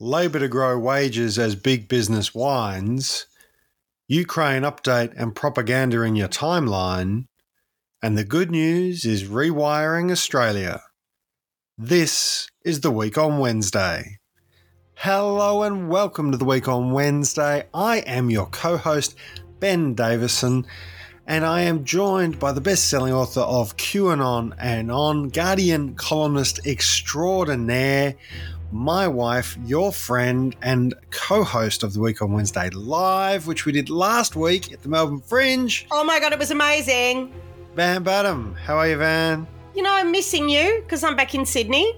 Labour to grow wages as big business whines, Ukraine update and propaganda in your timeline, and the good news is rewiring Australia. This is the week on Wednesday. Hello and welcome to the week on Wednesday. I am your co host, Ben Davison, and I am joined by the best selling author of QAnon and On, Guardian columnist extraordinaire, my wife, your friend, and co host of the Week on Wednesday Live, which we did last week at the Melbourne Fringe. Oh my God, it was amazing. Van Badham. How are you, Van? You know, I'm missing you because I'm back in Sydney.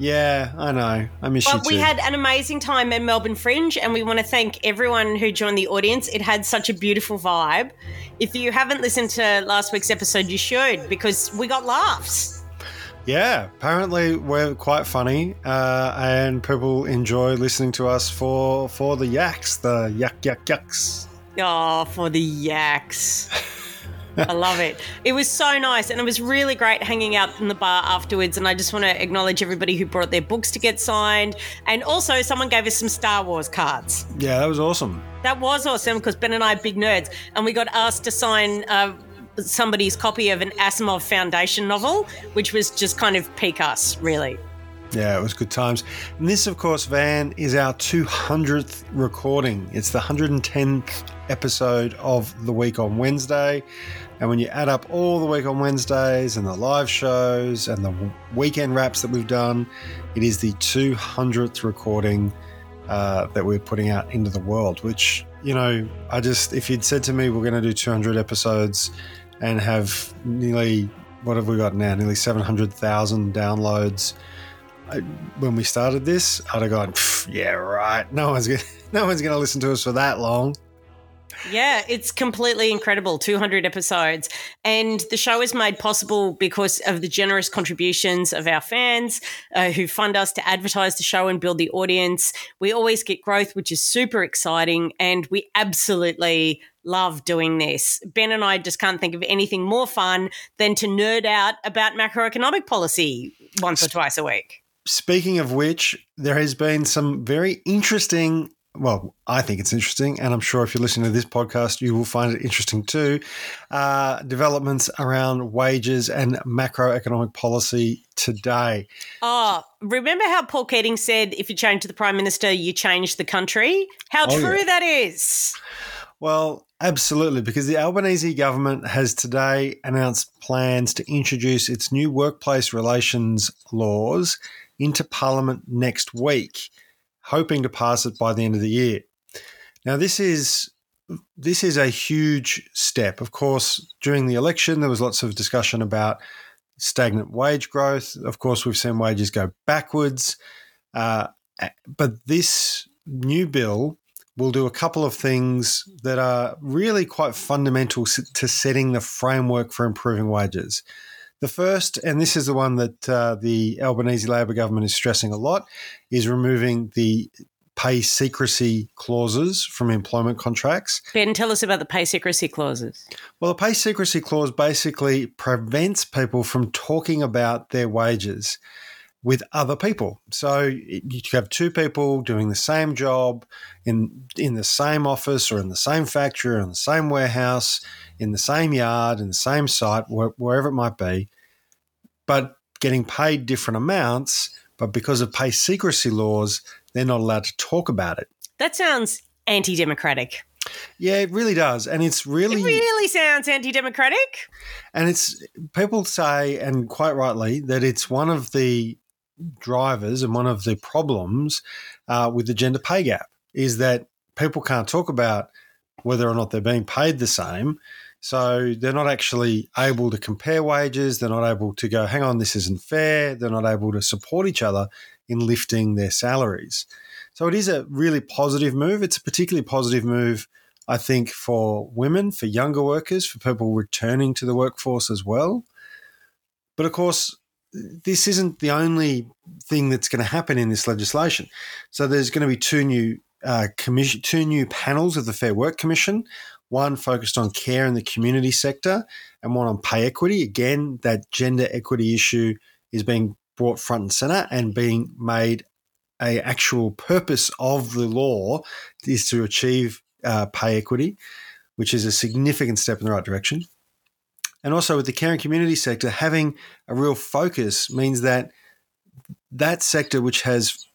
Yeah, I know. I miss but you too. we had an amazing time at Melbourne Fringe, and we want to thank everyone who joined the audience. It had such a beautiful vibe. If you haven't listened to last week's episode, you should because we got laughs. Yeah, apparently we're quite funny, uh, and people enjoy listening to us for for the yaks, the yak yak yaks. Oh, for the yaks. I love it. It was so nice, and it was really great hanging out in the bar afterwards. And I just want to acknowledge everybody who brought their books to get signed, and also someone gave us some Star Wars cards. Yeah, that was awesome. That was awesome because Ben and I are big nerds, and we got asked to sign. Uh, somebody's copy of an Asimov Foundation novel, which was just kind of peak us, really. Yeah, it was good times. And this, of course, Van, is our 200th recording. It's the 110th episode of the week on Wednesday. And when you add up all the week on Wednesdays and the live shows and the weekend wraps that we've done, it is the 200th recording uh, that we're putting out into the world. Which, you know, I just, if you'd said to me, we're going to do 200 episodes and have nearly, what have we got now? Nearly 700,000 downloads. I, when we started this, I'd have gone, yeah, right. No one's gonna, no one's going to listen to us for that long. Yeah, it's completely incredible. 200 episodes. And the show is made possible because of the generous contributions of our fans uh, who fund us to advertise the show and build the audience. We always get growth, which is super exciting. And we absolutely love doing this. Ben and I just can't think of anything more fun than to nerd out about macroeconomic policy once or twice a week. Speaking of which, there has been some very interesting well, I think it's interesting, and I'm sure if you're listening to this podcast, you will find it interesting too. Uh, developments around wages and macroeconomic policy today. Oh, remember how Paul Keating said, if you change the prime minister, you change the country? How oh, true yeah. that is. Well, absolutely, because the Albanese government has today announced plans to introduce its new workplace relations laws into Parliament next week hoping to pass it by the end of the year. Now, this is this is a huge step. Of course, during the election, there was lots of discussion about stagnant wage growth. Of course, we've seen wages go backwards. Uh, but this new bill will do a couple of things that are really quite fundamental to setting the framework for improving wages. The first, and this is the one that uh, the Albanese Labor government is stressing a lot, is removing the pay secrecy clauses from employment contracts. Ben, tell us about the pay secrecy clauses. Well, the pay secrecy clause basically prevents people from talking about their wages with other people. So you have two people doing the same job in in the same office or in the same factory or in the same warehouse in the same yard, in the same site, wherever it might be, but getting paid different amounts. But because of pay secrecy laws, they're not allowed to talk about it. That sounds anti democratic. Yeah, it really does. And it's really. It really sounds anti democratic. And it's. People say, and quite rightly, that it's one of the drivers and one of the problems uh, with the gender pay gap is that people can't talk about whether or not they're being paid the same so they're not actually able to compare wages. They're not able to go, hang on, this isn't fair. They're not able to support each other in lifting their salaries. So it is a really positive move. It's a particularly positive move, I think, for women, for younger workers, for people returning to the workforce as well. But of course, this isn't the only thing that's going to happen in this legislation. So there's going to be two new uh, commission, two new panels of the Fair Work Commission one focused on care in the community sector and one on pay equity. Again, that gender equity issue is being brought front and center and being made a actual purpose of the law is to achieve uh, pay equity, which is a significant step in the right direction. And also with the care and community sector, having a real focus means that that sector, which has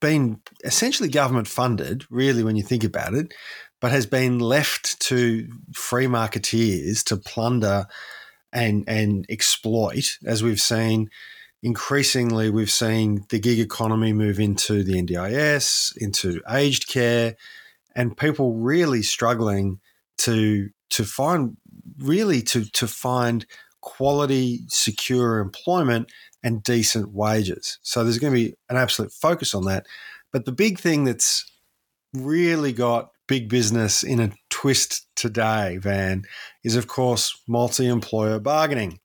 been essentially government funded, really, when you think about it, but has been left to free marketeers to plunder and and exploit, as we've seen. Increasingly, we've seen the gig economy move into the NDIS, into aged care, and people really struggling to to find really to to find quality, secure employment and decent wages. So there's going to be an absolute focus on that. But the big thing that's really got big business in a twist today, Van, is of course multi employer bargaining,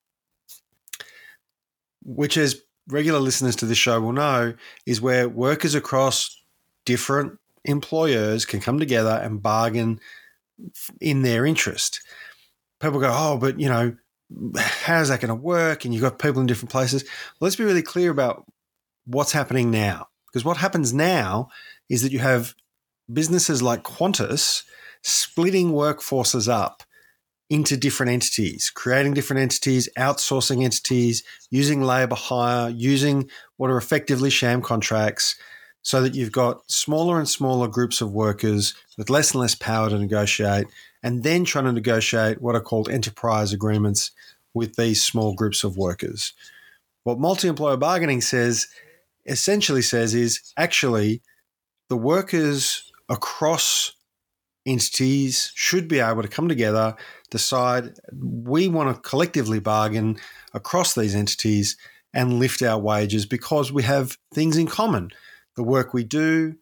which, as regular listeners to this show will know, is where workers across different employers can come together and bargain in their interest. People go, oh, but you know, how's that going to work? And you've got people in different places. Well, let's be really clear about what's happening now. Because what happens now is that you have businesses like Qantas splitting workforces up into different entities, creating different entities, outsourcing entities, using labor hire, using what are effectively sham contracts, so that you've got smaller and smaller groups of workers with less and less power to negotiate, and then trying to negotiate what are called enterprise agreements with these small groups of workers. What multi employer bargaining says essentially says is actually the workers across entities should be able to come together, decide we want to collectively bargain across these entities and lift our wages because we have things in common. The work we do,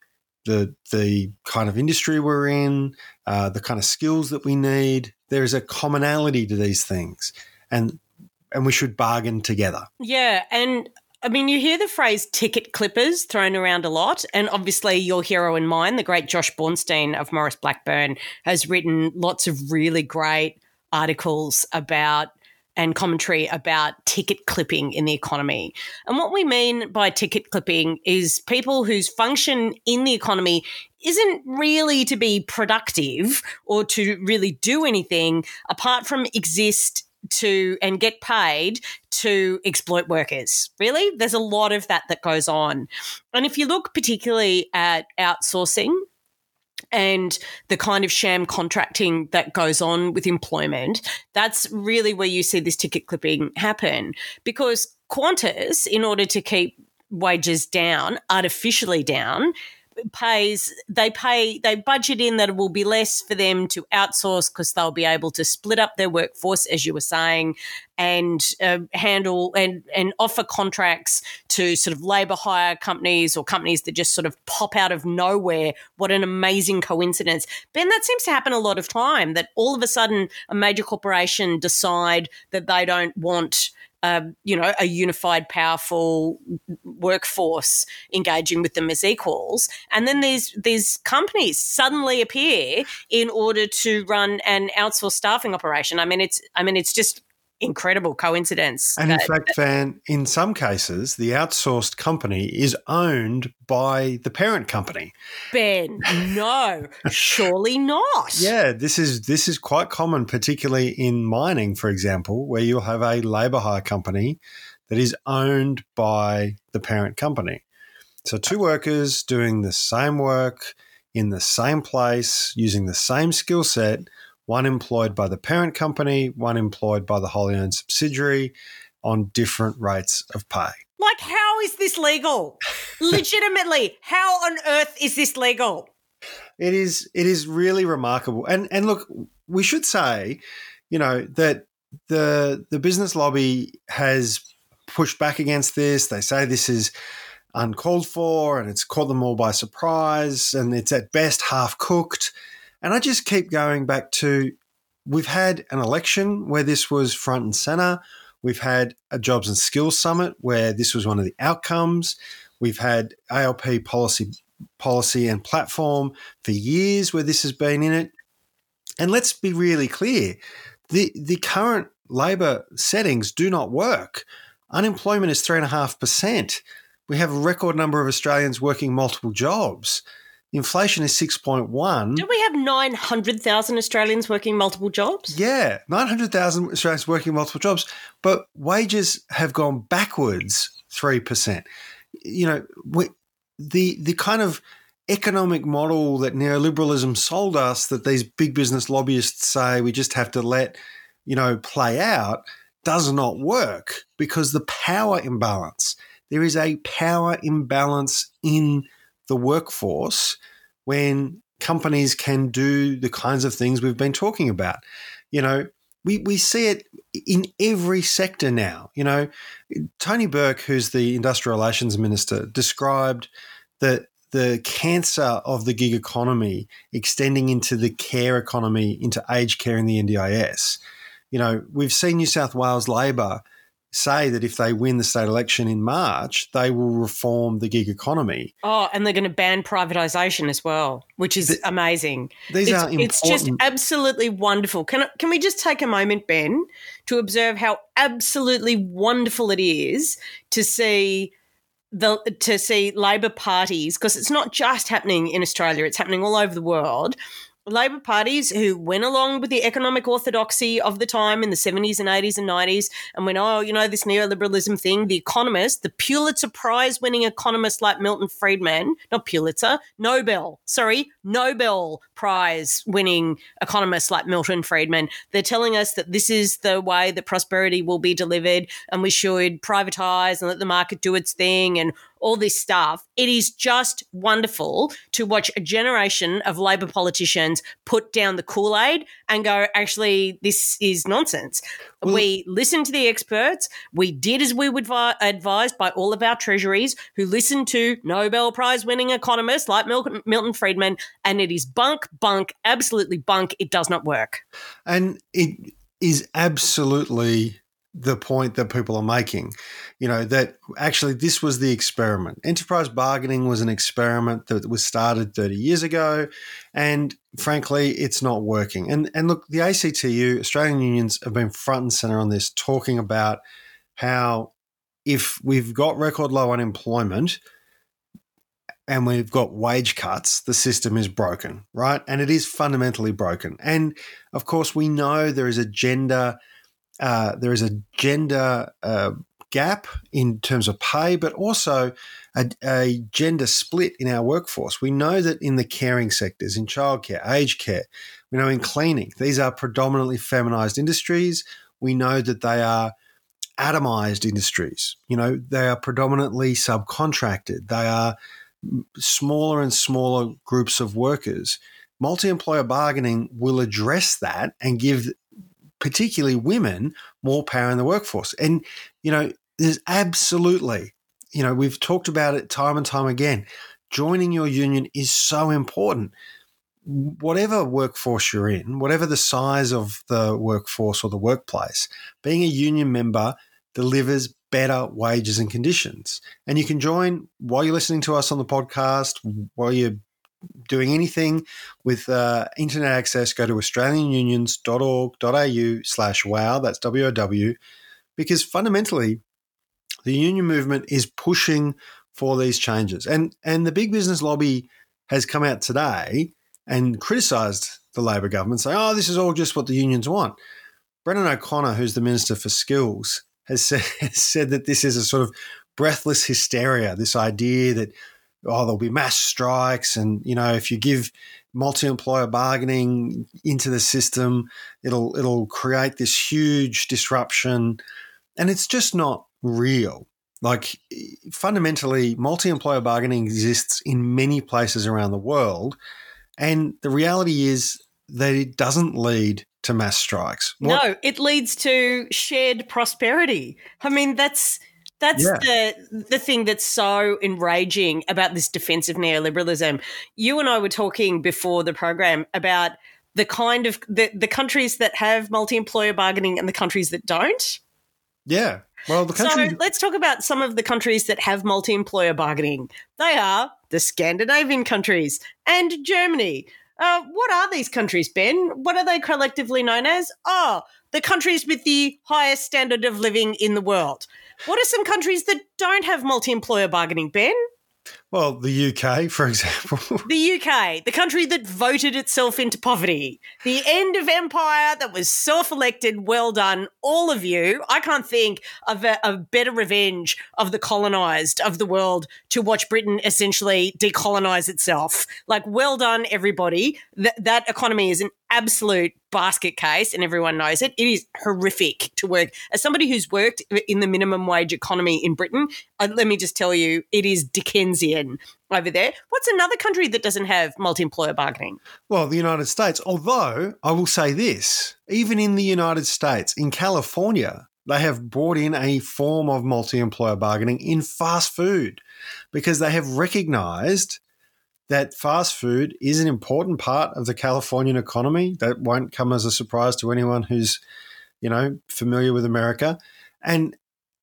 the the kind of industry we're in, uh, the kind of skills that we need. There is a commonality to these things, and and we should bargain together. Yeah, and I mean, you hear the phrase ticket clippers thrown around a lot. And obviously, your hero and mine, the great Josh Bornstein of Maurice Blackburn, has written lots of really great articles about and commentary about ticket clipping in the economy. And what we mean by ticket clipping is people whose function in the economy isn't really to be productive or to really do anything apart from exist to and get paid to exploit workers. Really, there's a lot of that that goes on. And if you look particularly at outsourcing and the kind of sham contracting that goes on with employment, that's really where you see this ticket clipping happen. Because Qantas, in order to keep wages down, artificially down, pays they pay they budget in that it will be less for them to outsource because they'll be able to split up their workforce as you were saying and uh, handle and and offer contracts to sort of labor hire companies or companies that just sort of pop out of nowhere. What an amazing coincidence. Ben that seems to happen a lot of time that all of a sudden a major corporation decide that they don't want um, you know, a unified, powerful workforce engaging with them as equals. And then these these companies suddenly appear in order to run an outsourced staffing operation. I mean, it's I mean, it's just incredible coincidence. And in fact, Van, in some cases, the outsourced company is owned by the parent company. Ben, no, surely not. Yeah, this is this is quite common, particularly in mining, for example, where you'll have a labour hire company that is owned by the parent company. So two workers doing the same work in the same place, using the same skill set one employed by the parent company, one employed by the wholly owned subsidiary on different rates of pay. Like, how is this legal? Legitimately, how on earth is this legal? It is. It is really remarkable. And and look, we should say, you know, that the the business lobby has pushed back against this. They say this is uncalled for and it's caught them all by surprise and it's at best half cooked. And I just keep going back to we've had an election where this was front and center. We've had a jobs and skills summit where this was one of the outcomes. We've had ALP policy policy and platform for years where this has been in it. And let's be really clear. The the current labor settings do not work. Unemployment is three and a half percent. We have a record number of Australians working multiple jobs. Inflation is 6.1. Do we have 900,000 Australians working multiple jobs? Yeah, 900,000 Australians working multiple jobs, but wages have gone backwards 3%. You know, we, the the kind of economic model that neoliberalism sold us that these big business lobbyists say we just have to let, you know, play out does not work because the power imbalance. There is a power imbalance in the workforce when companies can do the kinds of things we've been talking about. You know, we, we see it in every sector now. You know, Tony Burke, who's the industrial relations minister, described that the cancer of the gig economy extending into the care economy, into aged care in the NDIS. You know, we've seen New South Wales Labor say that if they win the state election in March, they will reform the gig economy. Oh, and they're going to ban privatisation as well, which is the, amazing. These it's, are important. It's just absolutely wonderful. Can can we just take a moment, Ben, to observe how absolutely wonderful it is to see the to see Labor parties because it's not just happening in Australia; it's happening all over the world. Labor parties who went along with the economic orthodoxy of the time in the 70s and 80s and 90s and went, oh, you know, this neoliberalism thing, the economist, the Pulitzer Prize winning economist like Milton Friedman, not Pulitzer, Nobel, sorry, Nobel Prize winning economists like Milton Friedman, they're telling us that this is the way that prosperity will be delivered and we should privatize and let the market do its thing and all this stuff. It is just wonderful to watch a generation of Labor politicians put down the Kool Aid and go, actually, this is nonsense. Well, we listened to the experts. We did as we were advised by all of our treasuries who listened to Nobel Prize winning economists like Milton, Milton Friedman, and it is bunk, bunk, absolutely bunk. It does not work. And it is absolutely the point that people are making. You know, that actually this was the experiment. Enterprise bargaining was an experiment that was started 30 years ago. And frankly, it's not working. And, and look, the ACTU, Australian unions, have been front and center on this, talking about how if we've got record low unemployment, and we've got wage cuts, the system is broken, right? And it is fundamentally broken. And of course, we know there is a gender uh, there is a gender uh, gap in terms of pay, but also a, a, gender split in our workforce. We know that in the caring sectors, in childcare, aged care, we know in cleaning, these are predominantly feminized industries. We know that they are atomized industries. You know, they are predominantly subcontracted. They are smaller and smaller groups of workers. Multi employer bargaining will address that and give particularly women, more power in the workforce. And, you know, there's absolutely, you know, we've talked about it time and time again. Joining your union is so important. Whatever workforce you're in, whatever the size of the workforce or the workplace, being a union member delivers better wages and conditions. And you can join while you're listening to us on the podcast, while you're doing anything with uh, internet access, go to australianunions.org.au slash wow, that's W-O-W, because fundamentally the union movement is pushing for these changes. And, and the big business lobby has come out today and criticised the Labor government, saying, oh, this is all just what the unions want. Brendan O'Connor, who's the Minister for Skills, has said, has said that this is a sort of breathless hysteria, this idea that oh, there'll be mass strikes. And, you know, if you give multi employer bargaining into the system, it'll, it'll create this huge disruption. And it's just not real. Like, fundamentally, multi employer bargaining exists in many places around the world. And the reality is that it doesn't lead to mass strikes. What- no, it leads to shared prosperity. I mean, that's that's yeah. the the thing that's so enraging about this defensive neoliberalism. You and I were talking before the program about the kind of the, the countries that have multi-employer bargaining and the countries that don't. Yeah. Well, the So let's talk about some of the countries that have multi-employer bargaining. They are the Scandinavian countries and Germany. Uh, what are these countries, Ben? What are they collectively known as? Oh, the countries with the highest standard of living in the world. What are some countries that don't have multi employer bargaining, Ben? Well, the UK, for example. The UK, the country that voted itself into poverty. The end of empire that was self elected. Well done, all of you. I can't think of a, a, better revenge of the colonized of the world to watch Britain essentially decolonize itself. Like, well done, everybody. Th- that economy is an absolute basket case, and everyone knows it. It is horrific to work. As somebody who's worked in the minimum wage economy in Britain, uh, let me just tell you, it is Dickensian over there. What's another country that doesn't have multi employer bargaining? Well, the United States. Although I will say this even in the United States, in California, they have brought in a form of multi employer bargaining in fast food because they have recognized that fast food is an important part of the Californian economy. That won't come as a surprise to anyone who's, you know, familiar with America. And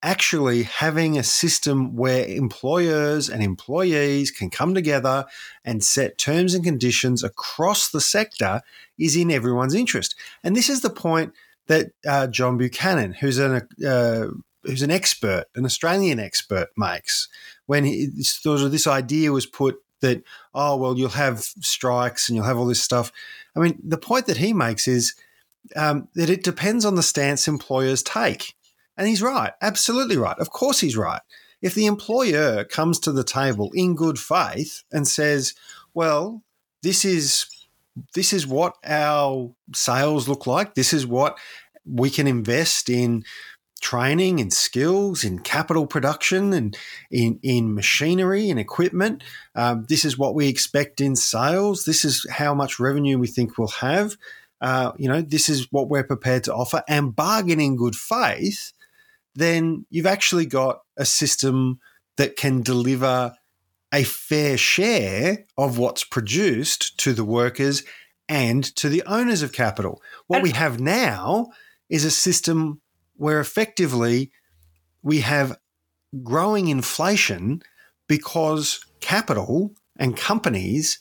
actually having a system where employers and employees can come together and set terms and conditions across the sector is in everyone's interest. And this is the point that uh, John Buchanan, who's an uh, who's an expert, an Australian expert, makes when he, sort of this idea was put that oh well you'll have strikes and you'll have all this stuff. I mean the point that he makes is um, that it depends on the stance employers take, and he's right, absolutely right. Of course he's right. If the employer comes to the table in good faith and says, well this is this is what our sales look like. This is what we can invest in training and skills in capital production and in, in machinery and equipment. Um, this is what we expect in sales. This is how much revenue we think we'll have. Uh, you know, this is what we're prepared to offer and bargain in good faith. Then you've actually got a system that can deliver a fair share of what's produced to the workers and to the owners of capital. What we have now is a system where effectively we have growing inflation because capital and companies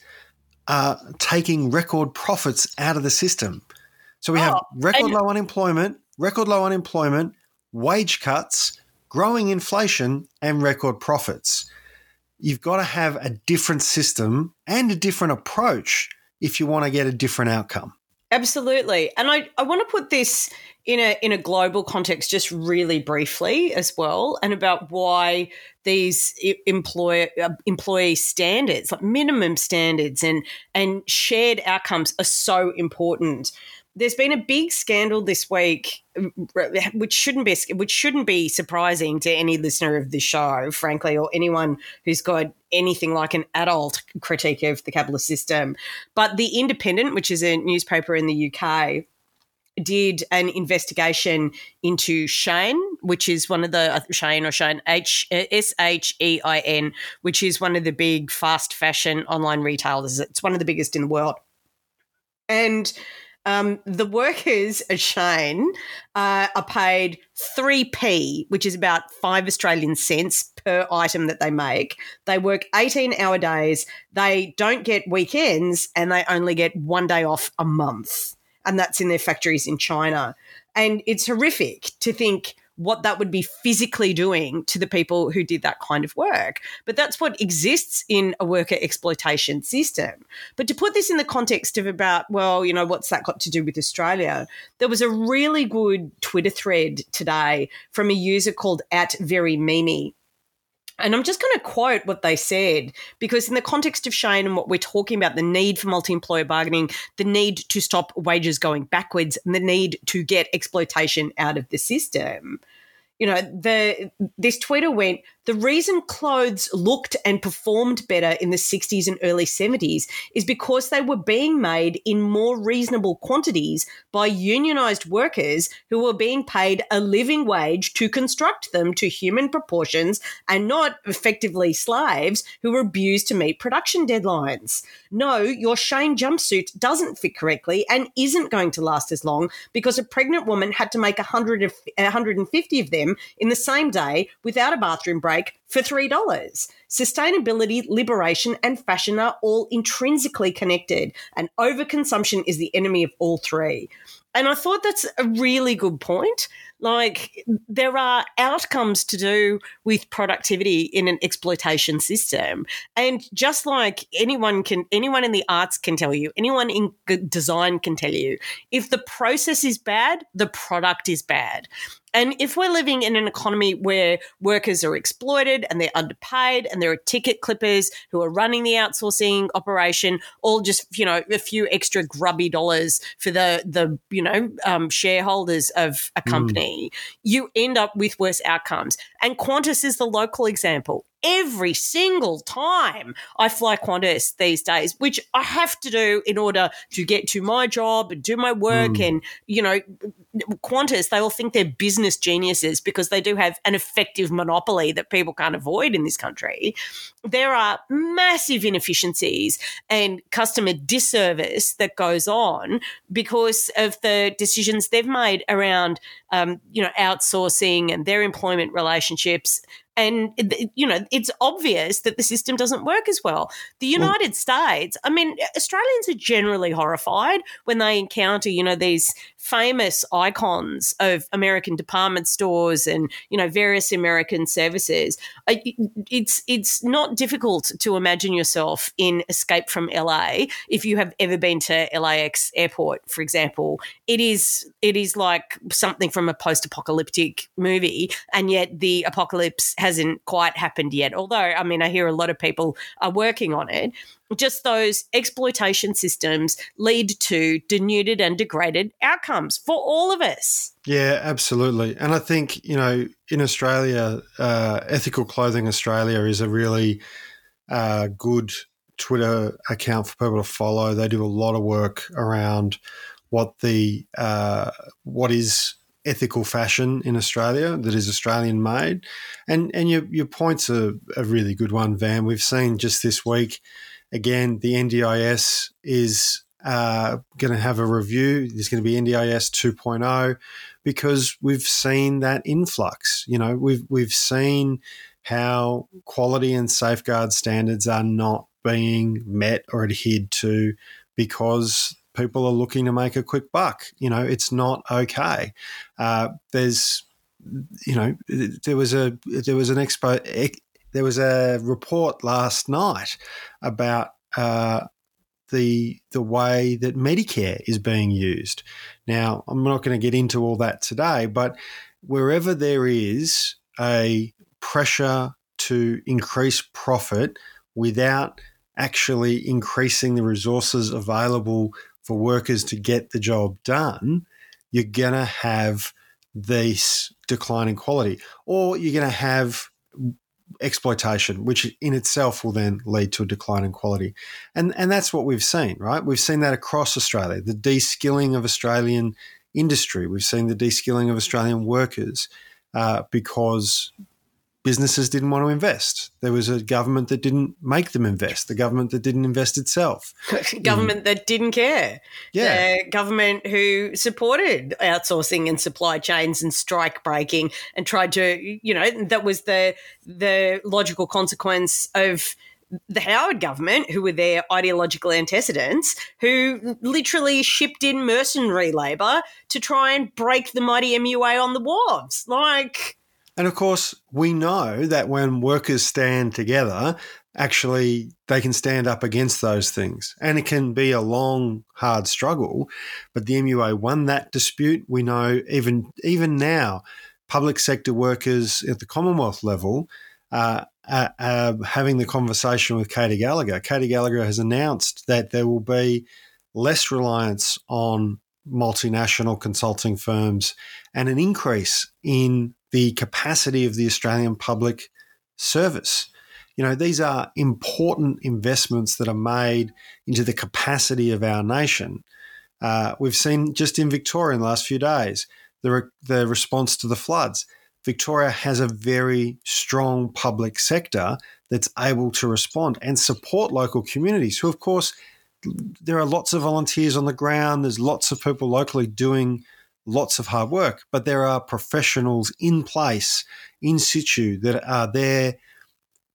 are taking record profits out of the system. So we have oh, record low unemployment, record low unemployment, wage cuts, growing inflation, and record profits. You've got to have a different system and a different approach if you want to get a different outcome. Absolutely. And I, I want to put this in a in a global context just really briefly as well and about why these employer uh, employee standards like minimum standards and and shared outcomes are so important there's been a big scandal this week which shouldn't be which shouldn't be surprising to any listener of the show frankly or anyone who's got anything like an adult critique of the capitalist system but the independent which is a newspaper in the UK did an investigation into Shane, which is one of the uh, Shein or Shein H S H E I N, which is one of the big fast fashion online retailers. It's one of the biggest in the world, and um, the workers at Shane uh, are paid three p, which is about five Australian cents per item that they make. They work eighteen hour days. They don't get weekends, and they only get one day off a month and that's in their factories in China. And it's horrific to think what that would be physically doing to the people who did that kind of work. But that's what exists in a worker exploitation system. But to put this in the context of about, well, you know, what's that got to do with Australia? There was a really good Twitter thread today from a user called at Very Mimi and I'm just going to quote what they said because, in the context of Shein and what we're talking about, the need for multi employer bargaining, the need to stop wages going backwards, and the need to get exploitation out of the system. You know, the this tweeter went, the reason clothes looked and performed better in the 60s and early 70s is because they were being made in more reasonable quantities by unionized workers who were being paid a living wage to construct them to human proportions and not effectively slaves who were abused to meet production deadlines. No, your Shein jumpsuit doesn't fit correctly and isn't going to last as long because a pregnant woman had to make 100 150 of them in the same day without a bathroom break break for $3. Sustainability, liberation, and fashion are all intrinsically connected, and overconsumption is the enemy of all three. And I thought that's a really good point. Like, there are outcomes to do with productivity in an exploitation system. And just like anyone can, anyone in the arts can tell you, anyone in design can tell you, if the process is bad, the product is bad. And if we're living in an economy where workers are exploited and they're underpaid and there are ticket clippers who are running the outsourcing operation, all just, you know, a few extra grubby dollars for the, the you know, um, shareholders of a hmm. company, you end up with worse outcomes. And Qantas is the local example every single time I fly Qantas these days, which I have to do in order to get to my job and do my work. Mm. And, you know, Qantas, they all think they're business geniuses because they do have an effective monopoly that people can't avoid in this country. There are massive inefficiencies and customer disservice that goes on because of the decisions they've made around, um, you know, outsourcing and their employment relationships and you know it's obvious that the system doesn't work as well. The mm. united well, states i mean australians are generally horrified when they encounter you know these famous icons of american department stores and you know various american services. It's it's not difficult to imagine yourself in escape from la if you have ever been to lax airport for example. It is it is like something from a post-apocalyptic movie and yet the apocalypse hasn't quite happened yet. Although, I mean, I hear a lot of people are working on it. Just those exploitation systems lead to denuded and degraded outcomes for all of us. Yeah, absolutely. And I think, you know, in Australia, uh, Ethical Clothing Australia is a really uh, good Twitter account for people to follow. They do a lot of work around what the uh, what is ethical fashion in Australia that is Australian made. And and your your point's a, a really good one, Van. We've seen just this week again the NDIS is uh, going to have a review. There's going to be NDIS 2.0 because we've seen that influx. You know, we've we've seen how quality and safeguard standards are not being met or adhered to because people are looking to make a quick buck. You know, it's not okay. Uh, there's, you know, there was a there was an expo there was a report last night about uh, the the way that Medicare is being used. Now, I'm not going to get into all that today, but wherever there is a pressure to increase profit without actually increasing the resources available for workers to get the job done, you're going to have this decline in quality, or you're going to have exploitation, which in itself will then lead to a decline in quality. And, and that's what we've seen, right? We've seen that across Australia, the de-skilling of Australian industry. We've seen the de-skilling of Australian workers uh, because businesses didn't want to invest. There was a government that didn't make them invest, the government that didn't invest itself. government mm. that didn't care. Yeah. The government who supported outsourcing and supply chains and strike breaking and tried to, you know, that was the the logical consequence of the Howard government, who were their ideological antecedents, who literally shipped in mercenary labour to try and break the mighty MUA on the wharves. Like, and of course, we know that when workers stand together, actually they can stand up against those things. And it can be a long, hard struggle. But the MUA won that dispute. We know even even now, public sector workers at the Commonwealth level uh, are, are having the conversation with Katy Gallagher. Katy Gallagher has announced that there will be less reliance on multinational consulting firms and an increase in the capacity of the Australian public service. You know, these are important investments that are made into the capacity of our nation. Uh, we've seen just in Victoria in the last few days the, re- the response to the floods. Victoria has a very strong public sector that's able to respond and support local communities who, of course, there are lots of volunteers on the ground. There's lots of people locally doing lots of hard work, but there are professionals in place in situ that are there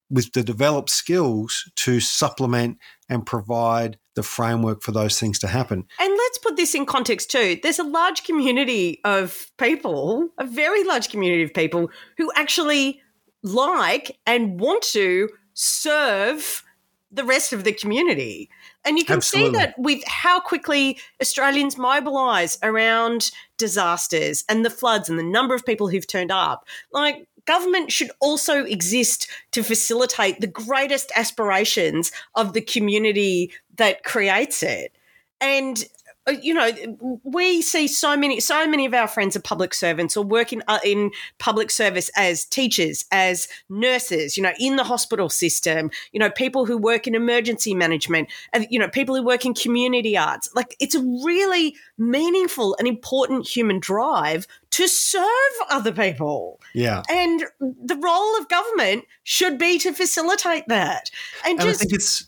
with the developed skills to supplement and provide the framework for those things to happen. And let's put this in context too. There's a large community of people, a very large community of people who actually like and want to serve the rest of the community. And you can Absolutely. see that with how quickly Australians mobilise around disasters and the floods and the number of people who've turned up. Like, government should also exist to facilitate the greatest aspirations of the community that creates it. And you know, we see so many, so many of our friends are public servants or work in, uh, in public service as teachers, as nurses, you know, in the hospital system, you know, people who work in emergency management, and, you know, people who work in community arts. Like it's a really meaningful and important human drive to serve other people. Yeah. And the role of government should be to facilitate that. And, and just, I think it's,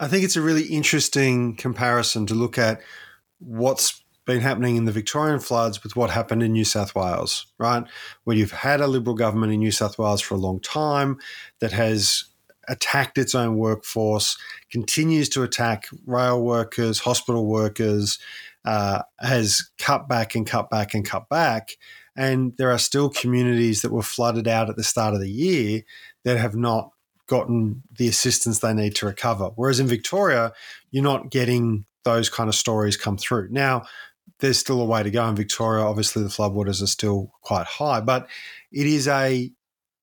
I think it's a really interesting comparison to look at what's been happening in the Victorian floods with what happened in New South Wales, right? Where you've had a Liberal government in New South Wales for a long time that has attacked its own workforce, continues to attack rail workers, hospital workers, uh, has cut back and cut back and cut back. And there are still communities that were flooded out at the start of the year that have not gotten the assistance they need to recover. Whereas in Victoria, you're not getting those kind of stories come through. Now, there's still a way to go in Victoria. Obviously, the floodwaters are still quite high, but it is a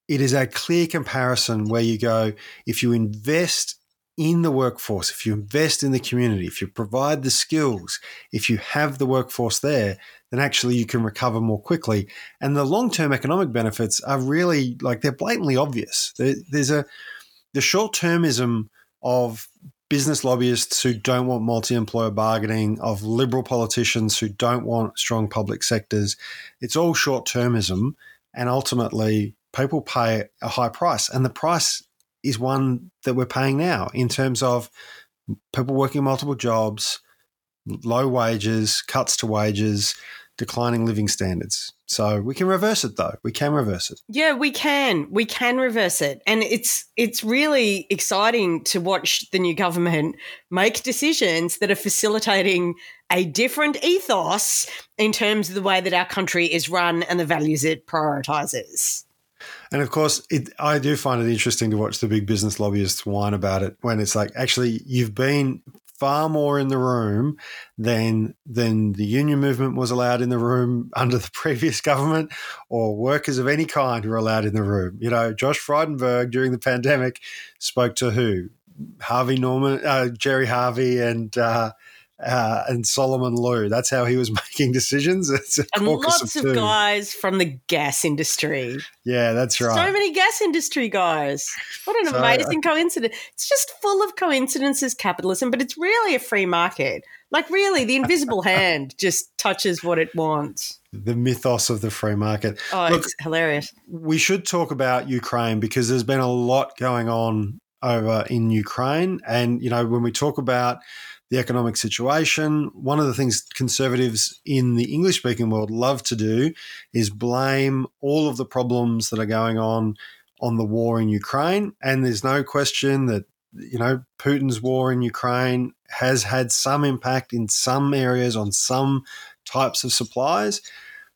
it is a clear comparison where you go if you invest in the workforce, if you invest in the community, if you provide the skills, if you have the workforce there, then actually you can recover more quickly. And the long term economic benefits are really like they're blatantly obvious. There, there's a the short termism of business lobbyists who don't want multi employer bargaining, of liberal politicians who don't want strong public sectors. It's all short termism. And ultimately, people pay a high price. And the price is one that we're paying now in terms of people working multiple jobs, low wages, cuts to wages, declining living standards. So we can reverse it though. We can reverse it. Yeah, we can. We can reverse it. And it's it's really exciting to watch the new government make decisions that are facilitating a different ethos in terms of the way that our country is run and the values it prioritizes. And of course, it, I do find it interesting to watch the big business lobbyists whine about it when it's like, actually, you've been far more in the room than than the union movement was allowed in the room under the previous government, or workers of any kind were allowed in the room. You know, Josh Frydenberg during the pandemic spoke to who? Harvey Norman, uh, Gerry Harvey, and uh, uh, and Solomon Lew. That's how he was making decisions. and lots of, of guys from the gas industry. Yeah, that's right. So many gas industry guys. What an so, amazing uh, coincidence. It's just full of coincidences, capitalism, but it's really a free market. Like, really, the invisible hand just touches what it wants. The mythos of the free market. Oh, Look, it's hilarious. We should talk about Ukraine because there's been a lot going on over in Ukraine. And, you know, when we talk about the economic situation. One of the things conservatives in the English speaking world love to do is blame all of the problems that are going on on the war in Ukraine. And there's no question that, you know, Putin's war in Ukraine has had some impact in some areas on some types of supplies.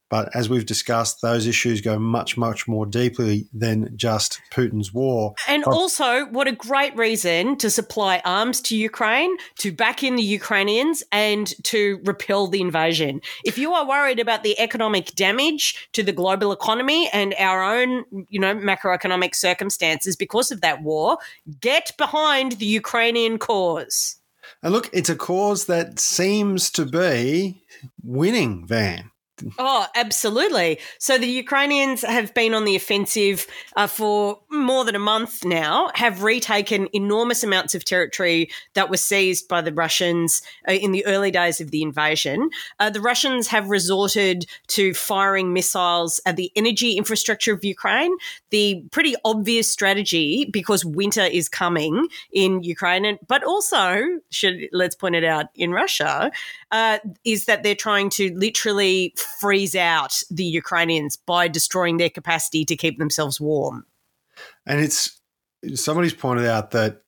But as we've discussed, those issues go much, much more deeply than just Putin's war. And but- also, what a great reason to supply arms to Ukraine, to back in the Ukrainians, and to repel the invasion. If you are worried about the economic damage to the global economy and our own, you know, macroeconomic circumstances because of that war, get behind the Ukrainian cause. And look, it's a cause that seems to be winning, Van. Oh, absolutely. So the Ukrainians have been on the offensive uh, for more than a month now, have retaken enormous amounts of territory that was seized by the Russians uh, in the early days of the invasion. Uh, the Russians have resorted to firing missiles at the energy infrastructure of Ukraine, the pretty obvious strategy because winter is coming in Ukraine, but also, should let's point it out, in Russia, uh, is that they're trying to literally freeze out the Ukrainians by destroying their capacity to keep themselves warm. And it's somebody's pointed out that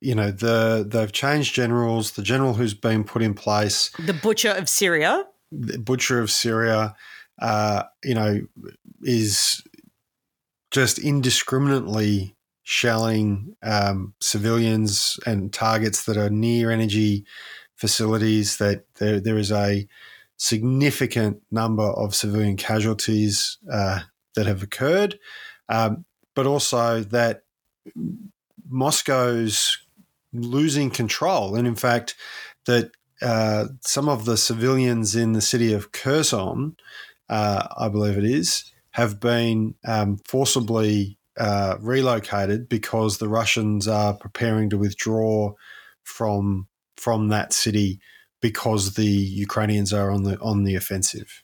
you know the they've changed generals. The general who's been put in place, the butcher of Syria, the butcher of Syria, uh, you know, is just indiscriminately shelling um, civilians and targets that are near energy facilities. That there there is a significant number of civilian casualties uh, that have occurred, um, but also that Moscow's losing control, and in fact, that uh, some of the civilians in the city of Kherson, uh, I believe it is, have been um, forcibly uh, relocated because the Russians are preparing to withdraw from from that city because the Ukrainians are on the on the offensive.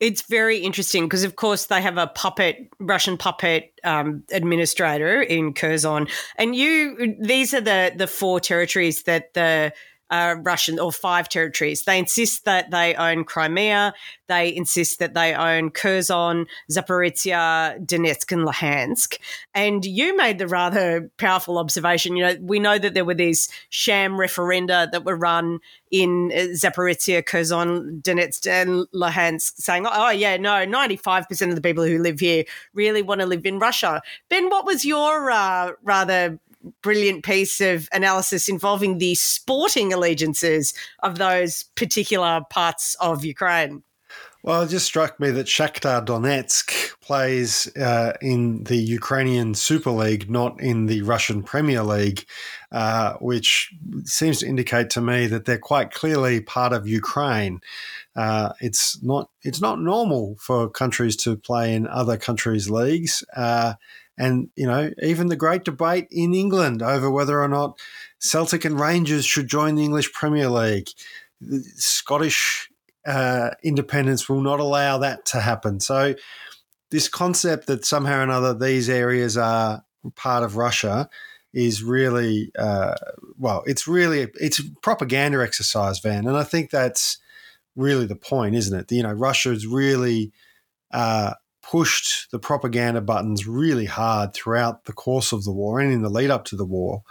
It's very interesting because, of course, they have a puppet Russian puppet um, administrator in Kherson, and you. These are the the four territories that the uh, Russian or five territories. They insist that they own Crimea. They insist that they own Kherson, Zaporizhia, Donetsk, and Luhansk. And you made the rather powerful observation. You know, we know that there were these sham referenda that were run in uh, Zaporizhia, Kherson, Donetsk, and Luhansk, saying, "Oh yeah, no, ninety-five percent of the people who live here really want to live in Russia." Ben, what was your uh, rather brilliant piece of analysis involving the sporting allegiances of those particular parts of Ukraine. Well, it just struck me that Shakhtar Donetsk plays uh, in the Ukrainian Super League, not in the Russian Premier League, uh, which seems to indicate to me that they're quite clearly part of Ukraine. Uh, it's not it's not normal for countries to play in other countries' leagues. And, you know, even the great debate in England over whether or not Celtic and Rangers should join the English Premier League. The Scottish uh, independence will not allow that to happen. So, this concept that somehow or another these areas are part of Russia is really, uh, well, it's really, it's a propaganda exercise, Van. And I think that's really the point, isn't it? You know, Russia is really uh, pushed the propaganda buttons really hard throughout the course of the war and in the lead up to the war.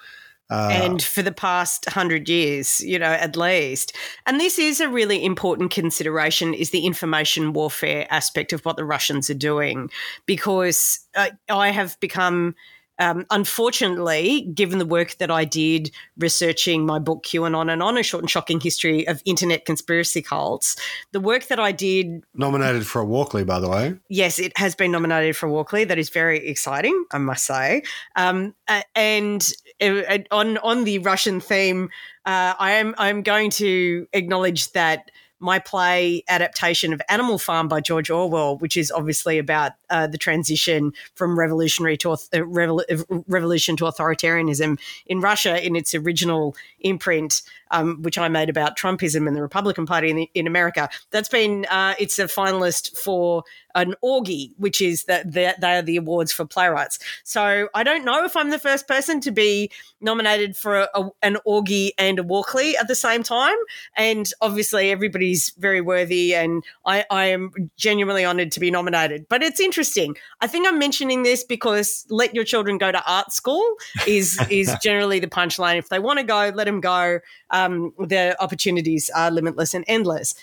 Uh, and for the past hundred years, you know, at least. And this is a really important consideration: is the information warfare aspect of what the Russians are doing, because uh, I have become um, unfortunately, given the work that I did researching my book QAnon and on a short and shocking history of internet conspiracy cults, the work that I did nominated for a Walkley, by the way. Yes, it has been nominated for a Walkley. That is very exciting, I must say. Um, and uh, on on the Russian theme, uh, I am I'm going to acknowledge that my play adaptation of Animal Farm by George Orwell, which is obviously about uh, the transition from revolutionary to uh, revol- revolution to authoritarianism in Russia in its original imprint, um, which I made about Trumpism and the Republican Party in, the, in America. That's been uh, it's a finalist for an AWGIE, which is that they are the awards for playwrights. So I don't know if I'm the first person to be nominated for a, a, an AWGIE and a Walkley at the same time. And obviously, everybody's very worthy, and I, I am genuinely honoured to be nominated. But it's interesting. I think I'm mentioning this because let your children go to art school is is generally the punchline. If they want to go, let them go. Um, the opportunities are limitless and endless.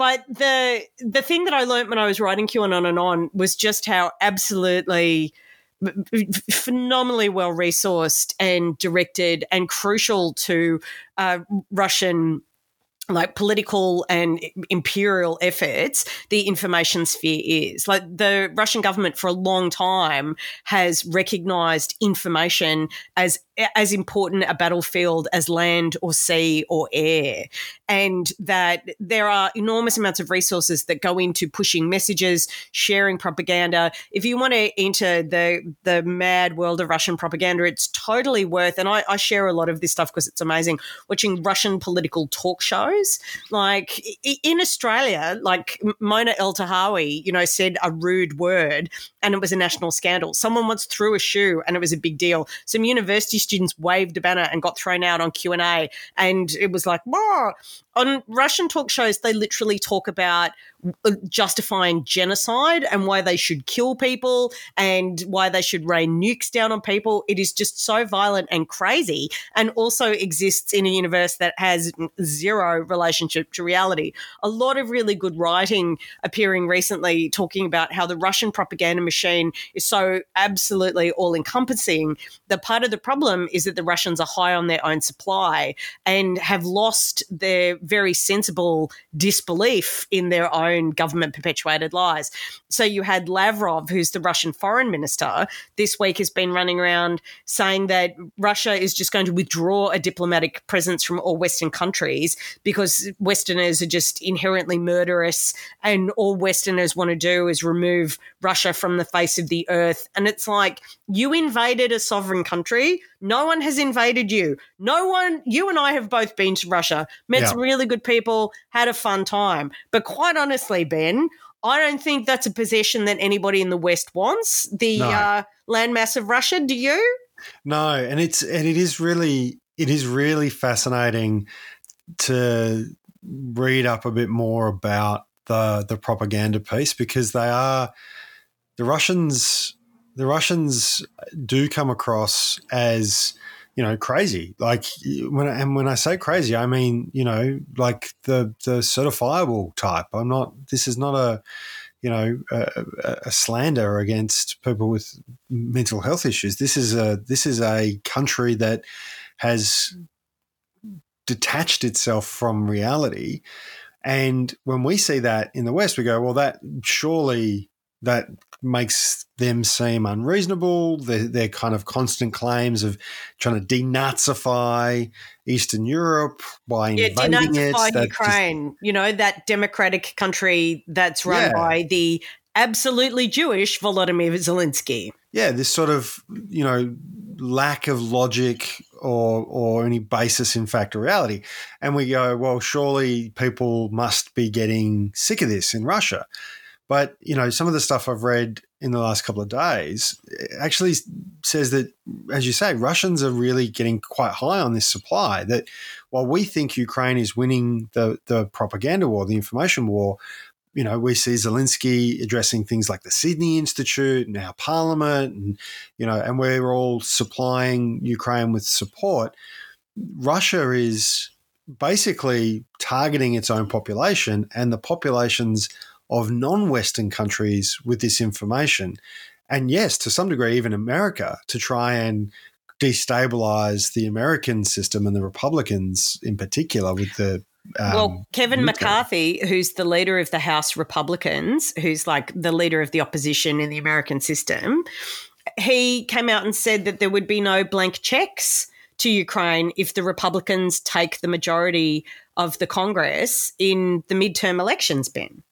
But the the thing that I learned when I was writing QAnon and on was just how absolutely phenomenally well resourced and directed and crucial to uh, Russian like political and imperial efforts, the information sphere is. Like the Russian government for a long time has recognized information as as important a battlefield as land or sea or air. And that there are enormous amounts of resources that go into pushing messages, sharing propaganda. If you want to enter the the mad world of Russian propaganda, it's totally worth. And I, I share a lot of this stuff because it's amazing. Watching Russian political talk shows, like in Australia, like Mona Eltahawy, you know, said a rude word, and it was a national scandal. Someone once threw a shoe, and it was a big deal. Some university students waved a banner and got thrown out on Q&A and it was like, Whoa. on Russian talk shows they literally talk about Uh, justifying genocide and why they should kill people and why they should rain nukes down on people. It is just so violent and crazy, and also exists in a universe that has zero relationship to reality. A lot of really good writing appearing recently talking about how the Russian propaganda machine is so absolutely all encompassing. The part of the problem is that the Russians are high on their own supply and have lost their very sensible disbelief in their own government perpetuated lies. So you had Lavrov, who's the Russian foreign minister, this week has been running around saying that Russia is just going to withdraw a diplomatic presence from all Western countries because Westerners are just inherently murderous and all Westerners want to do is remove Russia from the face of the earth. And it's like, you invaded a sovereign country. No one has invaded you. No one, you and I have both been to Russia, met yeah. some really good people, had a fun time. But quite honestly, Ben, I don't think that's a possession that anybody in the West wants. The no. uh, landmass of Russia. Do you? No, and it's and it is really it is really fascinating to read up a bit more about the the propaganda piece because they are the Russians the Russians do come across as you know crazy. Like when and when I say crazy I mean you know like the the certifiable type. I'm not this is not a you know a, a, slander against people with mental health issues. This is a this is a country that has detached itself from reality. And when we see that in the west we go well that surely that makes them seem unreasonable. Their, their kind of constant claims of trying to denazify Eastern Europe by yeah, invading denazify it. Ukraine, just, you know, that democratic country that's run yeah. by the absolutely Jewish Volodymyr Zelensky. Yeah, this sort of, you know, lack of logic or or any basis in fact or reality. And we go, well, surely people must be getting sick of this in Russia. But you know, some of the stuff I've read in the last couple of days eh, actually says that, as you say, Russians are really getting quite high on this supply. That while we think Ukraine is winning the the propaganda war, the information war, you know, we see Zelensky addressing things like the Sydney Institute and our parliament, and you know, and we're all supplying Ukraine with support. Russia is basically targeting its own population, and the populations of non Western countries with this information. And yes, to some degree, even America to try and destabilize the American system and the Republicans in particular with the um, well, Kevin McCarthy, who's the leader of the House Republicans, who's like the leader of the opposition in the American system, he came out and said that there would be no blank checks to Ukraine if the Republicans take the majority of the Congress in the midterm elections, Ben.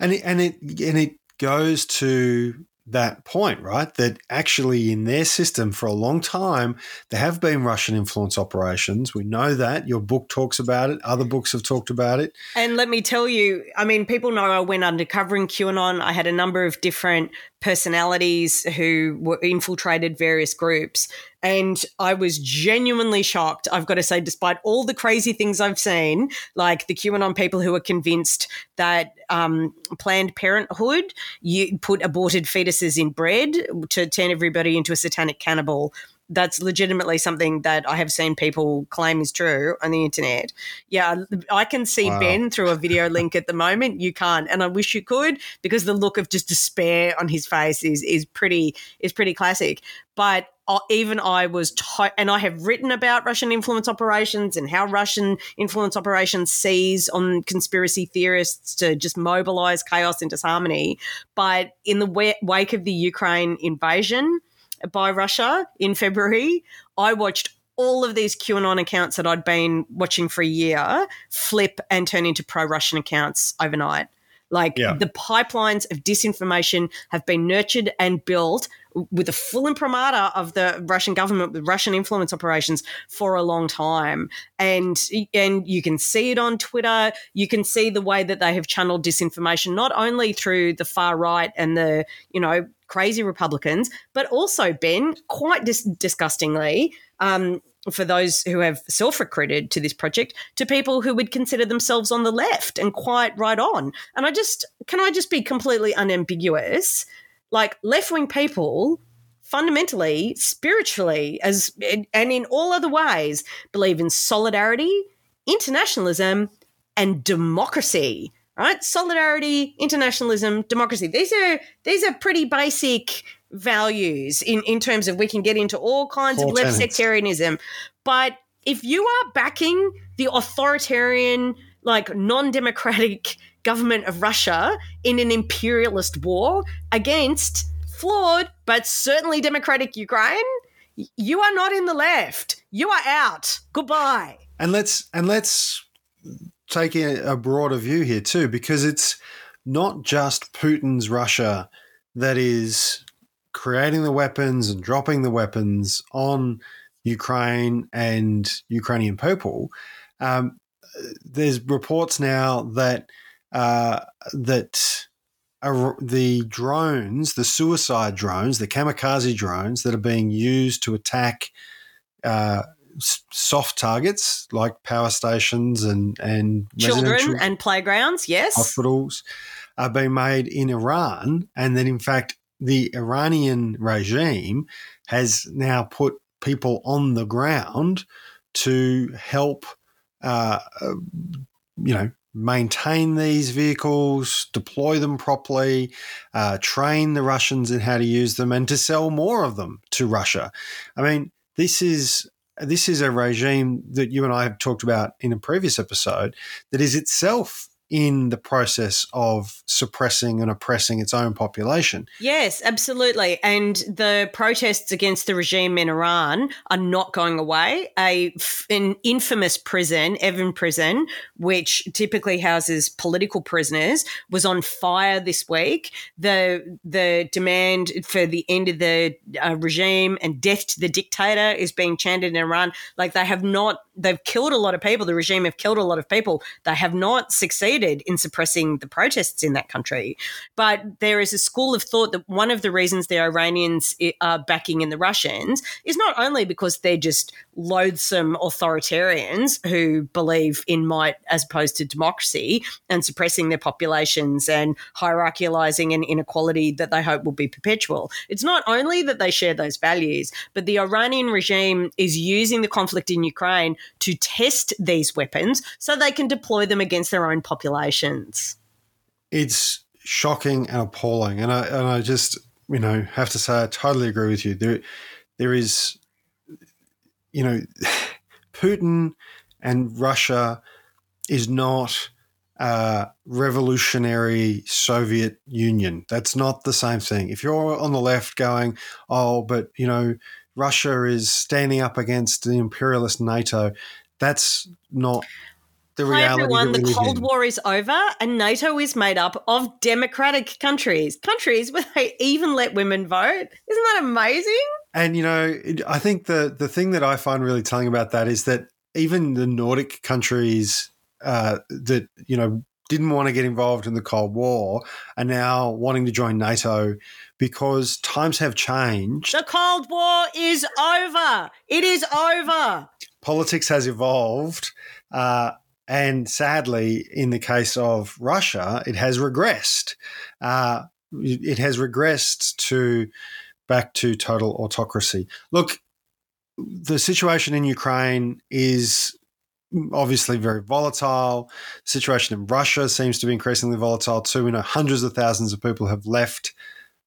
And it, and it and it goes to that point, right? That actually in their system for a long time, there have been Russian influence operations. We know that. Your book talks about it. Other books have talked about it. And let me tell you, I mean, people know I went undercover in QAnon. I had a number of different personalities who were infiltrated various groups. And I was genuinely shocked, I've got to say, despite all the crazy things I've seen, like the QAnon people who are convinced that um, Planned Parenthood you put aborted fetuses in bread to turn everybody into a satanic cannibal that's legitimately something that I have seen people claim is true on the internet. Yeah, I can see wow. Ben through a video link at the moment. You can't, and I wish you could because the look of just despair on his face is is pretty is pretty classic. But even I was, to- and I have written about Russian influence operations and how Russian influence operations seize on conspiracy theorists to just mobilize chaos and disharmony. But in the wake of the Ukraine invasion, by Russia in February, I watched all of these QAnon accounts that I'd been watching for a year flip and turn into pro Russian accounts overnight. Like yeah. the pipelines of disinformation have been nurtured and built with the full imprimatur of the Russian government with Russian influence operations for a long time. And and you can see it on Twitter. You can see the way that they have channeled disinformation not only through the far right and the, you know, crazy Republicans, but also, Ben, quite dis- disgustingly, um, for those who have self recruited to this project to people who would consider themselves on the left and quite right on. And I just, can I just be completely unambiguous? Like left wing people fundamentally, spiritually, as and in all other ways, believe in solidarity, internationalism, and democracy. Right? Solidarity, internationalism, democracy. These are these are pretty basic values in, in terms of we can get into all kinds Four of left tenants. sectarianism. But if you are backing the authoritarian, like non democratic government of Russia in an imperialist war against flawed but certainly democratic Ukraine, you are not in the left. You are out. Goodbye. And let's and let's take a, broader view here too, because it's not just Putin's Russia that is creating the weapons and dropping the weapons on Ukraine and Ukrainian people. Um, there's reports now that uh, that the drones, the suicide drones, the kamikaze drones that are being used to attack uh, soft targets like power stations and and children and playgrounds, yes, hospitals, are being made in Iran, and that in fact the Iranian regime has now put people on the ground to help, uh, uh, you know, maintain these vehicles, deploy them properly, uh, train the Russians in how to use them, and to sell more of them to Russia. I mean, this is this is a regime that you and I have talked about in a previous episode that is itself in the process of suppressing and oppressing its own population. Yes, absolutely. And the protests against the regime in Iran are not going away. A an infamous prison, Evin Prison, which typically houses political prisoners, was on fire this week. The the demand for the end of the uh, regime and death to the dictator is being chanted in Iran. Like they have not they've killed a lot of people. The regime have killed a lot of people. They have not succeeded in suppressing the protests in that country. But there is a school of thought that one of the reasons the Iranians eh, are backing in the Russians is not only because they're just loathsome authoritarians who believe in might as opposed to democracy and suppressing their populations and hierarchializing an inequality that they hope will be perpetual. It's not only that they share those values, but the Iranian regime is using the conflict in Ukraine to test these weapons so they can deploy them against their own populations. It's shocking and appalling. And I, and I just, you know, have to say, I totally agree with you. There, there is, you know, Putin and Russia is not a revolutionary Soviet Union. That's not the same thing. If you're on the left going, oh, but, you know, Russia is standing up against the imperialist NATO. That's not the reality. Hi everyone, the Cold. War is over and NATO is made up of democratic countries, countries where they even let women vote. Isn't that amazing? And you know, I think the the thing that I find really telling about that is that even the Nordic countries uh, that you know didn't want to get involved in the Cold War are now wanting to join NATO because times have changed. The Cold War is over. It is over. Politics has evolved. Uh, and sadly, in the case of Russia, it has regressed. Uh, it has regressed to back to total autocracy. Look, the situation in Ukraine is obviously very volatile. The situation in Russia seems to be increasingly volatile too. We know hundreds of thousands of people have left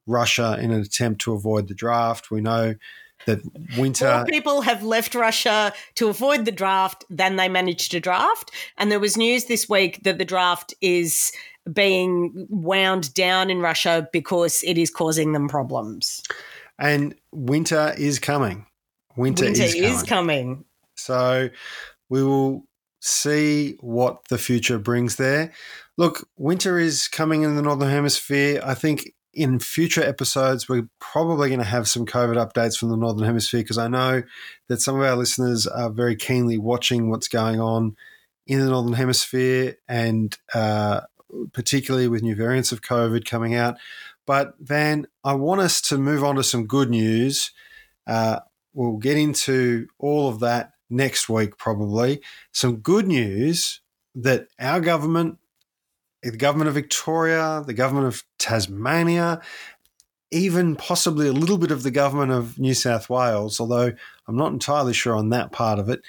Russia in an attempt to avoid the draft. We know that winter More people have left Russia to avoid the draft than they managed to draft. And there was news this week that the draft is being wound down in Russia because it is causing them problems. And winter is coming. Winter, winter is, coming. is coming. So we will see what the future brings there. Look, winter is coming in the Northern Hemisphere. I think in future episodes, we're probably going to have some COVID updates from the Northern Hemisphere because I know that some of our listeners are very keenly watching what's going on in the Northern Hemisphere and uh, particularly with new variants of COVID coming out. But Van, I want us to move on to some good news. Uh, we'll get into all of that next week, probably. Some good news that our government, the government of Victoria, the government of Tasmania, even possibly a little bit of the government of New South Wales, although I'm not entirely sure on that part of it,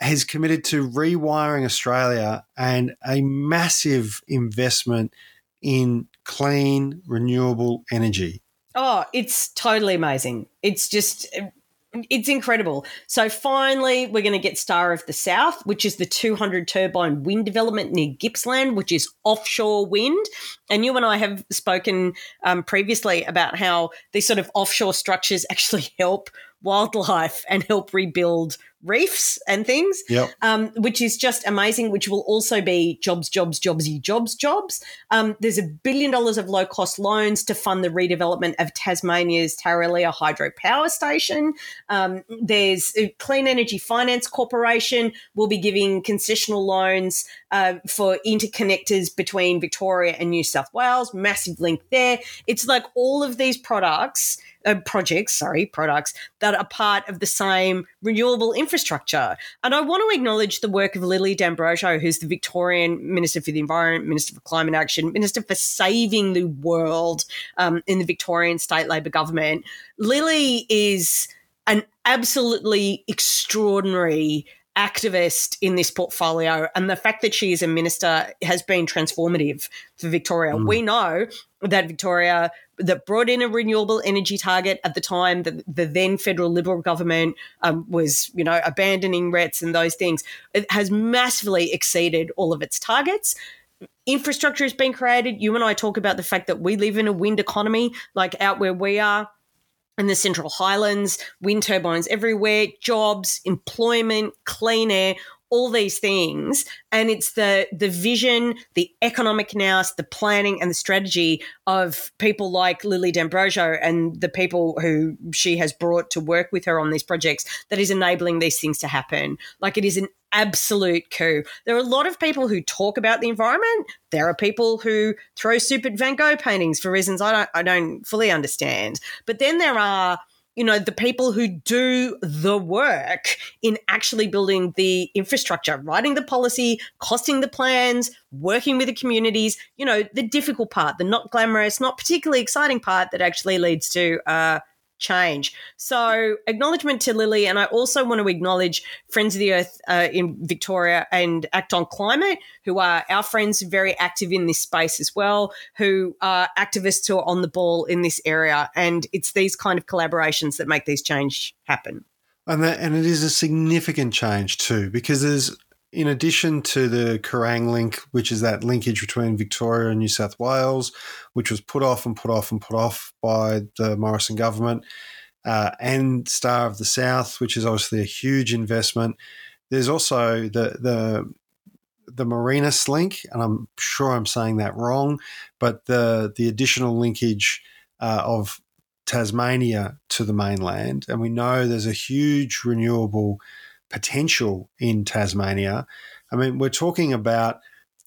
has committed to rewiring Australia and a massive investment in clean, renewable energy. Oh, it's totally amazing. It's just it's incredible. So finally, we're going to get Star of the South, which is the 200 turbine wind development near Gippsland, which is offshore wind. And you and I have spoken um, previously about how these sort of offshore structures actually help wildlife and help rebuild reefs and things, yep. um, which is just amazing, which will also be jobs, jobs, jobsy, jobs, jobs. Um, there's a billion dollars of low cost loans to fund the redevelopment of Tasmania's Tarraleah Hydro Power Station. Um, there's Clean Energy Finance Corporation will be giving concessional loans uh, for interconnectors between Victoria and New South Wales. Massive link there. It's like all of these products uh, projects, sorry, products that are part of the same renewable infrastructure. And I want to acknowledge the work of Lily D'Ambrosio, who's the Victorian Minister for the Environment, Minister for Climate Action, Minister for Saving the World um, in the Victorian State Labor government. Lily is an absolutely extraordinary activist in this portfolio and the fact that she is a minister has been transformative for Victoria. Mm. We know that Victoria that brought in a renewable energy target at the time that the then federal liberal government um, was, you know, abandoning RETs and those things. It has massively exceeded all of its targets. Infrastructure has been created. You and I talk about the fact that we live in a wind economy, like out where we are in the Central Highlands, wind turbines everywhere, jobs, employment, clean air, all these things. And it's the the vision the economic nous the planning and the strategy of people like lily d'ambrosio and the people who she has brought to work with her on these projects that is enabling these things to happen. Like it is an absolute coup. There are a lot of people who talk about the environment. There are people who throw stupid van gogh paintings for reasons i don't i don't fully understand. But then there are you know, the people who do the work in actually building the infrastructure, writing the policy, costing the plans, working with the communities, you know, the difficult part, the not glamorous, not particularly exciting part that actually leads to uh, change. So, acknowledgement to Lily, and I also want to acknowledge Friends of the Earth uh, in Victoria and Act on Climate, who are our friends, very active in this space as well, who are activists who are on the ball in this area. And it's these kind of collaborations that make these change happen. And that, and it is a significant change too, because there's in addition to the Kerang link, which is that linkage between Victoria and New South Wales, which was put off and put off and put off by the Morrison government, uh, and Star of the South, which is obviously a huge investment. There's also the the the Marinus link, and I'm sure I'm saying that wrong, but the the additional linkage uh, of Tasmania to the mainland, and we know there's a huge renewable potential in Tasmania. I mean, we're talking about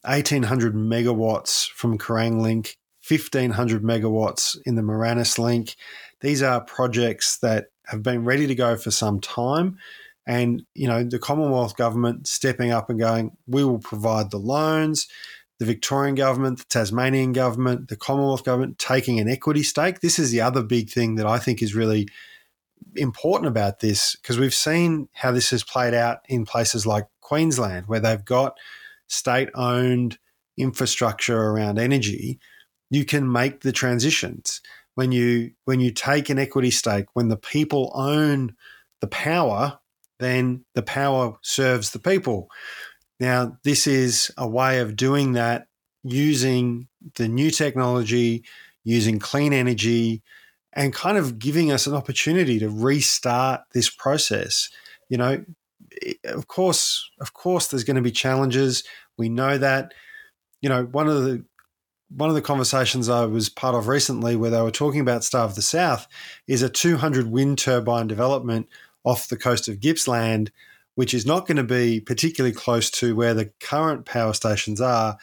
1800 megawatts from Kerang Link, 1500 megawatts in the Marinus Link. These are projects that have been ready to go for some time. And, you know, the Commonwealth government stepping up and going, we will provide the loans. The Victorian government, the Tasmanian government, the Commonwealth government taking an equity stake. This is the other big thing that I think is really important about this because we've seen how this has played out in places like Queensland, where they've got state owned infrastructure around energy. You can make the transitions when you when you take an equity stake when the people own the power then the power serves the people now this is a way of doing that using the new technology using clean energy and kind of giving us an opportunity to restart this process. You know, of course, of course, there's going to be challenges. We know that. You know, one of the one of the conversations I was part of recently, where they were talking about Star of the South, is a 200 wind turbine development off the coast of Gippsland, which is not going to be particularly close to where the current power stations are.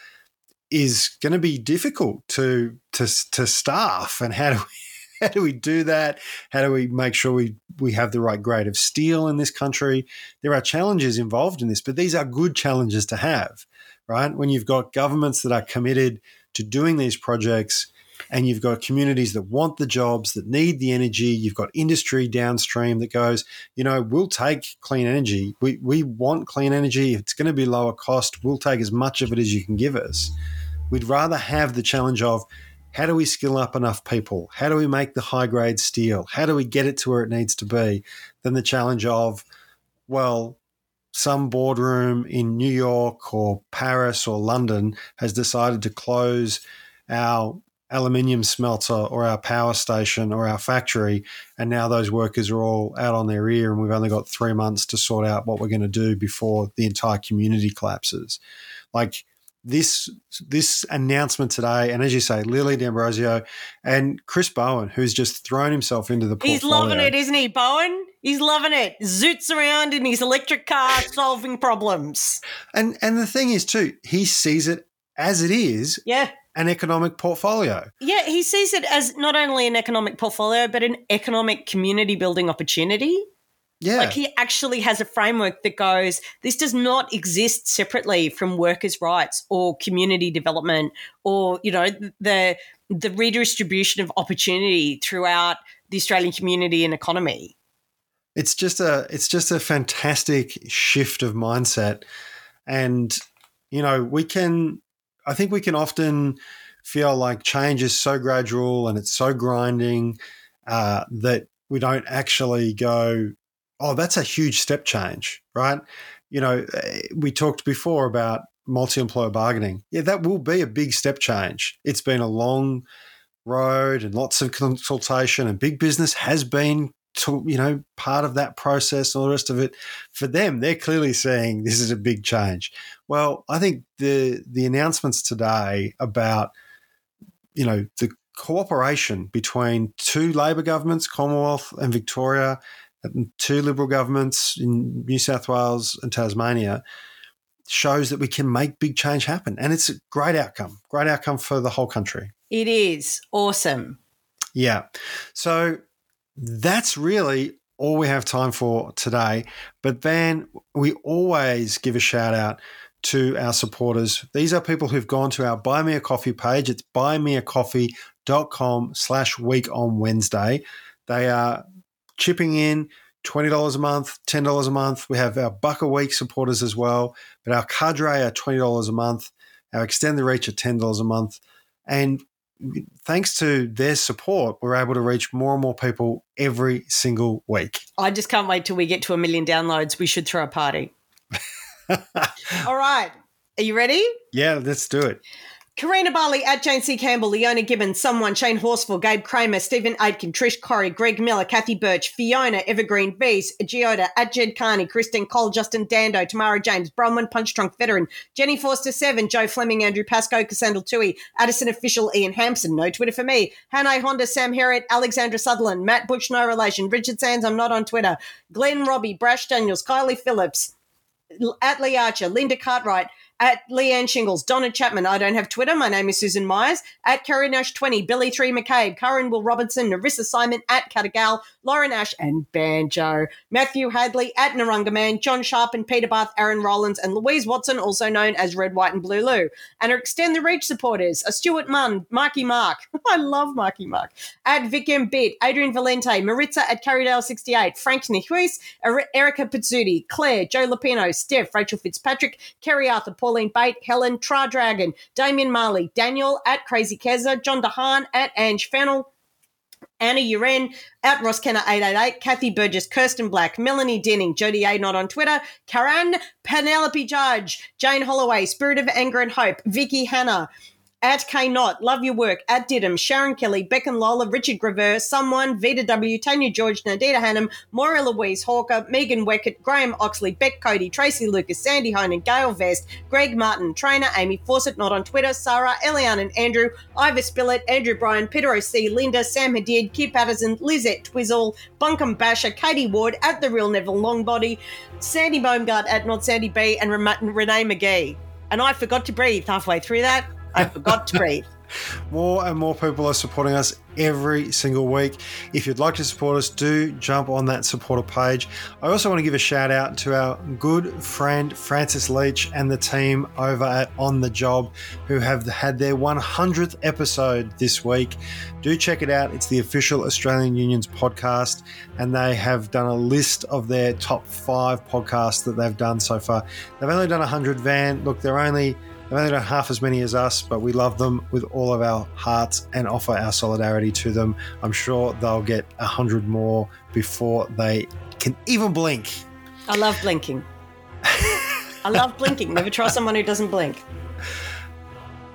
Is going to be difficult to to to staff, and how do we how do we do that? How do we make sure we, we have the right grade of steel in this country? There are challenges involved in this, but these are good challenges to have, right? When you've got governments that are committed to doing these projects and you've got communities that want the jobs, that need the energy. You've got industry downstream that goes, you know, we'll take clean energy. We, we want clean energy. It's going to be lower cost, we'll take as much of it as you can give us. We'd rather have the challenge of how do we skill up enough people? How do we make the high grade steel? How do we get it to where it needs to be? Then the challenge of, well, some boardroom in New York or Paris or London has decided to close our aluminium smelter or our power station or our factory and now those workers are all out on their ear and we've only got 3 months to sort out what we're going to do before the entire community collapses like this this announcement today, and as you say, Lily D'Ambrosio and Chris Bowen, who's just thrown himself into the portfolio. He's loving it, isn't he, Bowen? He's loving it. Zoots around in his electric car, solving problems. And and the thing is too, he sees it as it is. Yeah. An economic portfolio. Yeah, he sees it as not only an economic portfolio, but an economic community building opportunity. Yeah. Like he actually has a framework that goes, this does not exist separately from workers' rights or community development or, you know, the the redistribution of opportunity throughout the Australian community and economy. It's just a it's just a fantastic shift of mindset. And, you know, we can I think we can often feel like change is so gradual and it's so grinding uh, that we don't actually go, oh, that's a huge step change, right? You know, eh, we talked before about multi employer bargaining. Yeah, that will be a big step change. It's been a long road and lots of consultation, and big business has been. To, you know, part of that process, all the rest of it, for them, they're clearly saying this is a big change. Well, I think the the announcements today about, you know, the cooperation between two Labor governments, Commonwealth and Victoria, Uh, two Liberal governments in New South Wales and Tasmania shows that we can make big change happen. And it's a great outcome, great outcome for the whole country. It is awesome. Yeah. So that's really all we have time for today. But then we always give a shout out to our supporters. These are people who've gone to our Buy Me a Coffee page. It's buymeacoffee.com slash week on Wednesday. They are chipping in $20 a month, $10 a month. We have our buck a week supporters as well, but our cadre are $20 a month. Our extend the reach are $10 a month. And thanks to their support, we're able to reach more and more people every single week. I just can't wait till we get to a million downloads. We should throw a party. All right. Are you ready? Yeah, let's do it. Karina Barley at Jane C. Campbell, Leona Gibbons, Someone, Shane Horsfall, Gabe Kramer, Stephen Aitken, Trish Corey, Greg Miller, Kathy Birch, Fiona, Evergreen, Bees, Geoda, at Jed Carney, Kristen Cole, Justin Dando, Tamara James, Bronwyn Punch Trunk Veteran, Jenny Forster 7, Joe Fleming, Andrew Pascoe, Cassandra Tui, Addison Official, Ian Hampson, no Twitter for me, Hannah Honda, Sam Herriot, Alexandra Sutherland, Matt Butch, no relation, Richard Sands, I'm not on Twitter, Glenn Robbie, Brash Daniels, Kylie Phillips, at Lee Archer, Linda Cartwright, at Leanne Shingles, Donna Chapman. I don't have Twitter. My name is Susan Myers. At Kerry Nash 20, Billy 3 McCabe, Karen Will Robinson, Narissa Simon, at Catagal, Lauren Ash, and Banjo. Matthew Hadley, at Narunga Man, John Sharp and Peter Bath, Aaron Rollins, and Louise Watson, also known as Red, White, and Blue Lou. And our Extend the Reach supporters are Stuart Munn, Marky Mark. I love Marky Mark. At Vic M. Bit, Adrian Valente, Maritza at Carrydale 68, Frank Nihuis, Erica Pizzuti, Claire, Joe Lapino, Steph, Rachel Fitzpatrick, Kerry Arthur, Pauline Bate, Helen, Tra Dragon, Damien Marley, Daniel at Crazy Keza, John DeHaan at Ange Fennel, Anna Uren at Ross Kenner 888, Kathy Burgess, Kirsten Black, Melanie Denning, Jody A. Not on Twitter, Karan, Penelope Judge, Jane Holloway, Spirit of Anger and Hope, Vicky Hanna, at K Not, love your work. At Didham, Sharon Kelly, Beck and Lola, Richard Graver, Someone, Vita W, Tanya George, Nadita Hannum, Maura Louise Hawker, Megan Weckett, Graham Oxley, Beck Cody, Tracy Lucas, Sandy Honan, Gail Vest, Greg Martin, Trainer, Amy Fawcett, not on Twitter, Sarah, Eliane and Andrew, Ivor Spillett, Andrew Bryan, Peter O.C., Linda, Sam Hadid, Kip Patterson, Lizette Twizzle, Bunkum Basher, Katie Ward, at The Real Neville Longbody, Sandy Baumgart at Not Sandy B, and Renee McGee. And I forgot to breathe halfway through that. I forgot to breathe. more and more people are supporting us every single week. If you'd like to support us, do jump on that supporter page. I also want to give a shout out to our good friend Francis Leach and the team over at On the Job who have had their 100th episode this week. Do check it out. It's the official Australian Unions podcast, and they have done a list of their top five podcasts that they've done so far. They've only done 100 van. Look, they're only They've only done half as many as us, but we love them with all of our hearts and offer our solidarity to them. I'm sure they'll get a hundred more before they can even blink. I love blinking. I love blinking. Never trust someone who doesn't blink.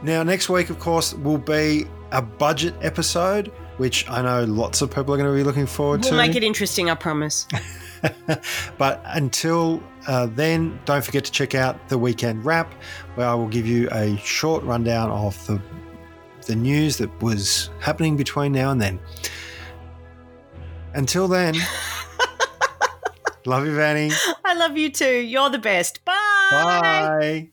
Now, next week, of course, will be a budget episode, which I know lots of people are going to be looking forward we'll to. We'll make it interesting, I promise. but until uh, then, don't forget to check out the weekend wrap, where I will give you a short rundown of the the news that was happening between now and then. Until then, love you, Vanny. I love you too. You're the best. Bye. Bye.